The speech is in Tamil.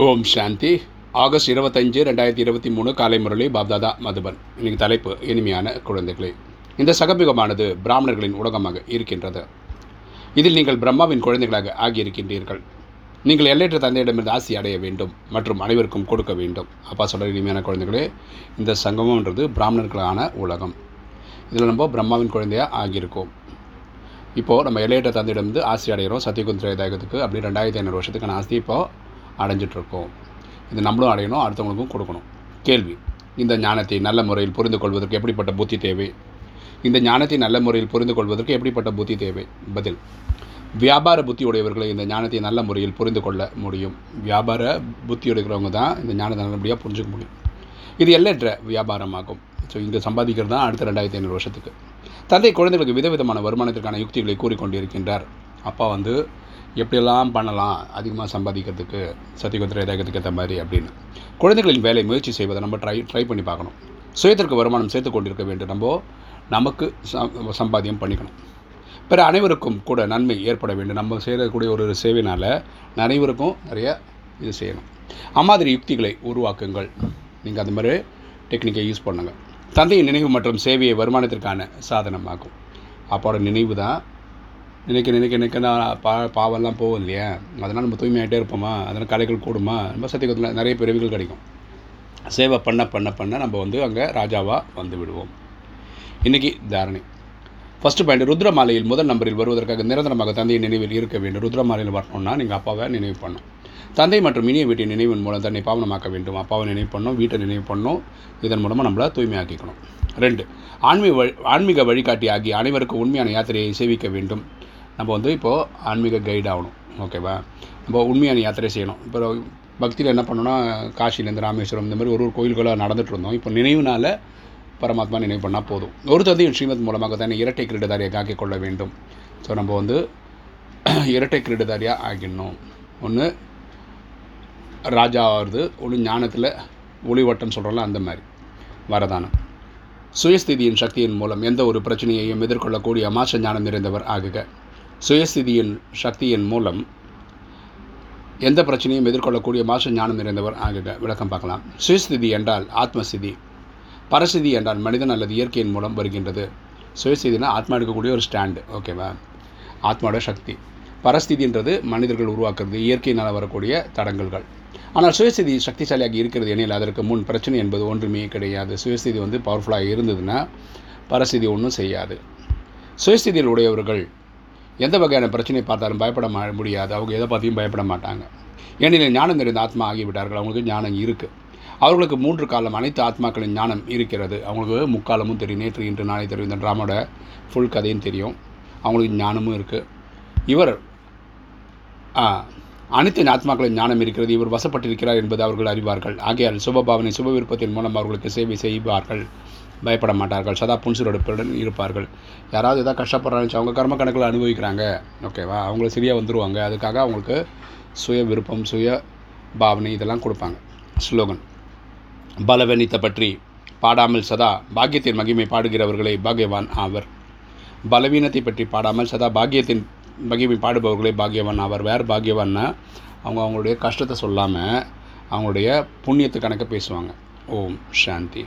ஓம் சாந்தி. ஆகஸ்ட் இருபத்தஞ்சு ரெண்டாயிரத்தி இருபத்தி மூணு காலை முரளி பாப்தாதா மதுபன். இன்னைக்கு தலைப்பு இனிமையான குழந்தைகளே. இந்த சகபிகமானது பிராமணர்களின் உலகமாக இருக்கின்றது. இதில் நீங்கள் பிரம்மாவின் குழந்தைகளாக ஆகியிருக்கின்றீர்கள். நீங்கள் எல்லையற்ற தந்தையிடமிருந்து ஆசி அடைய வேண்டும் மற்றும் அனைவருக்கும் கொடுக்க வேண்டும். அப்பா சொல்கிற இனிமையான குழந்தைகளே இந்த சங்கமன்றது பிராமணர்களான உலகம். இதில் நம்ம பிரம்மாவின் குழந்தையாக ஆகியிருக்கோம். இப்போது நம்ம எல்லையற்ற தந்தையிடமிருந்து ஆசி அடைகிறோம் சத்தியகுந்திர தாயகத்துக்கு. அப்படி ரெண்டாயிரத்தி ஐநூறு வருஷத்துக்கான ஆஸ்தி இப்போது அடைஞ்சிட்ருக்கோம். இது நம்மளும் அடையணும் அடுத்தவங்களுக்கும் கொடுக்கணும். கேள்வி. இந்த ஞானத்தை நல்ல முறையில் புரிந்து கொள்வதற்கு எப்படிப்பட்ட புத்தி தேவை? இந்த ஞானத்தை நல்ல முறையில் புரிந்து கொள்வதற்கு எப்படிப்பட்ட புத்தி தேவை? பதில். வியாபார புத்தி உடையவர்களை இந்த ஞானத்தை நல்ல முறையில் புரிந்து கொள்ள முடியும். வியாபார புத்தி உடைக்கிறவங்க தான் இந்த ஞானத்தை நல்லபடியாக புரிஞ்சுக்க முடியும். இது எல்லற்ற வியாபாரமாகும். ஸோ இங்கே சம்பாதிக்கிறது தான் அடுத்த ரெண்டாயிரத்தி ஐநூறு வருஷத்துக்கு. தந்தை குழந்தைகளுக்கு விதவிதமான வருமானத்திற்கான யுக்திகளை கூறிக்கொண்டிருக்கின்றார். அப்பா வந்து எப்படியெல்லாம் பண்ணலாம் அதிகமாக சம்பாதிக்கிறதுக்கு சத்தியகுந்திர தேகத்துக்கு ஏற்ற மாதிரி அப்படின்னு. குழந்தைகளின் வேலை முயற்சி செய்வதை நம்ம ட்ரை ட்ரை பண்ணி பார்க்கணும். சுயத்திற்கு வருமானம் சேர்த்து கொண்டிருக்க வேண்டும் நம்ம நமக்கு ச- சம்பாத்தியம் பண்ணிக்கணும். பிற அனைவருக்கும் கூட நன்மை ஏற்பட வேண்டும். நம்ம செய்யக்கூடிய ஒரு ஒரு சேவைனால் அனைவருக்கும் நிறைய இது செய்யணும். அம்மாதிரி யுக்திகளை உருவாக்குங்கள். நீங்கள் அந்த மாதிரி டெக்னிக்கை யூஸ் பண்ணுங்கள் தந்தையின் நினைவு மற்றும் சேவையை வருமானத்திற்கான சாதனமாகும் அப்போட நினைவு தான் நினைக்க நினைக்க நினைக்க நான் பா பாவெல்லாம் போகும் இல்லையா? அதனால் நம்ம தூய்மையாகிட்டே இருப்போமா? அதனால் கலைகள் கூடுமா? நம்ம சத்தியகத்தில் நிறைய பிறவிகள் கிடைக்கும். சேவை பண்ண பண்ண பண்ண நம்ம வந்து அங்கே ராஜாவாக வந்து விடுவோம். இன்றைக்கி தாரணை. ஃபஸ்ட்டு பாயிண்ட் ருத்ரமாலையில் முதல் நம்பரில் வருவதற்காக நிரந்தரமாக தந்தையின் நினைவில் இருக்க வேண்டும். ருத்ரமாலையில் வரணும்னா நீங்கள் அப்பாவை நினைவு பண்ணணும். தந்தை மற்றும் இனிய வீட்டின் நினைவின் மூலம் தன்னை பாவனமாக்க வேண்டும். அப்பாவை நினைவு பண்ணணும் வீட்டை நினைவு பண்ணணும். இதன் மூலமாக நம்மளை தூய்மையாக்கிக்கணும். ரெண்டு ஆன்மீக வழி ஆன்மீக வழிகாட்டி ஆகிய அனைவருக்கும் உண்மையான யாத்திரையை சேவிக்க வேண்டும். நம்ம வந்து இப்போது ஆன்மீக கைட் ஆகணும். ஓகேவா நம்ம உண்மையான யாத்திரை செய்யணும். இப்போ பக்தியில் என்ன பண்ணோன்னா காசிலேருந்து ராமேஸ்வரம் இந்த மாதிரி ஒரு ஒரு கோயில்களாக நடந்துட்டு இருந்தோம். இப்போ நினைவுனால பரமாத்மா நினைவு பண்ணால் போதும். ஒரு தந்தையின் ஸ்ரீமத் மூலமாக தானே இரட்டை கிரீடதாரியை காக்கிக் கொள்ள வேண்டும். ஸோ நம்ம வந்து இரட்டை கிரீடதாரியாக ஆகிடணும். ஒன்று ராஜா ஆகுறது ஒன்று ஞானத்தில் ஒளிவட்டம் சொல்கிறோம்ல அந்த மாதிரி. வரதானம். சுயஸ்திதியின் சக்தியின் மூலம் எந்த ஒரு பிரச்சனையையும் எதிர்கொள்ளக்கூடிய அமாச ஞானம் நிறைந்தவர் ஆகுக. சுயஸ்திதியின் சக்தியின் மூலம் எந்த பிரச்சனையும் எதிர்கொள்ளக்கூடிய மாச ஞானம் நிறைந்தவர் ஆக விளக்கம் பார்க்கலாம். சுயஸ்திதி என்றால் ஆத்மஸ்திதி. பரஸ்திதி என்றால் மனிதன் அல்லது இயற்கையின் மூலம் வருகின்றது. சுயஸ்திதினா ஆத்மா எடுக்கக்கூடிய ஒரு ஸ்டாண்டு. ஓகேவா ஆத்மாவோட சக்தி. பரஸ்திதின்றது மனிதர்கள் உருவாக்குறது இயற்கையினால் வரக்கூடிய தடங்கல்கள். ஆனால் சுயஸ்திதி சக்திசாலியாக இருக்கிறது எனில் அதற்கு முன் பிரச்சனை என்பது ஒன்றுமே கிடையாது. சுயஸ்திதி வந்து பவர்ஃபுல்லாக இருந்ததுன்னா பரஸ்திதி ஒன்றும் செய்யாது. சுயஸ்திதியில் உடையவர்கள் எந்த வகையான பிரச்சனையை பார்த்தாலும் பயப்பட முடியாது. அவங்க எதை பார்த்தியும் பயப்பட மாட்டாங்க. ஏனெனில் ஞானம் தெரிந்த ஆத்மா ஆகிவிட்டார்கள். அவங்களுக்கு ஞானம் இருக்குது அவர்களுக்கு மூன்று காலம் அனைத்து ஆத்மாக்களின் ஞானம் இருக்கிறது. அவங்களுக்கு முக்காலமும் தெரியும். நேற்று இன்று நாளை தெரியும். இந்த ட்ராமாவோட ஃபுல் கதையும் தெரியும். அவங்களுக்கு ஞானமும் இருக்குது இவர் ஆ, அனைத்து ஆத்மாக்களின் ஞானம் இருக்கிறது. இவர் வசப்பட்டிருக்கிறார் என்பது அவர்கள் அறிவார்கள். ஆகையால் சுபபாவனை சுப விருப்பத்தின் மூலம் அவர்களுக்கு சேவை செய்வார்கள். பயப்பட மாட்டார்கள் சதா புன்சிரோடுப்புடன் இருப்பார்கள். யாராவது எதாவது கஷ்டப்படுறாங்க அவங்க கர்ம கணக்கில் அனுபவிக்கிறாங்க. ஓகேவா அவங்கள சரியாக வந்துருவாங்க. அதுக்காக அவங்களுக்கு சுய விருப்பம் சுய பாவனை இதெல்லாம் கொடுப்பாங்க. ஸ்லோகன். பலவனித்த பற்றி பாடாமல் சதா பாக்கியத்தின் மகிமை பாடுகிறவர்களே பாக்யவான் ஆவர். பலவீனத்தை பற்றி பாடாமல் சதா பாக்கியத்தின் மகிமை பாடுபவர்களே பாக்யவான் ஆவர். வேறு பாக்யவான்னா அவங்க அவங்களுடைய கஷ்டத்தை சொல்லாமல் அவங்களுடைய புண்ணியத்து கணக்கை பேசுவாங்க. ஓம் சாந்தி.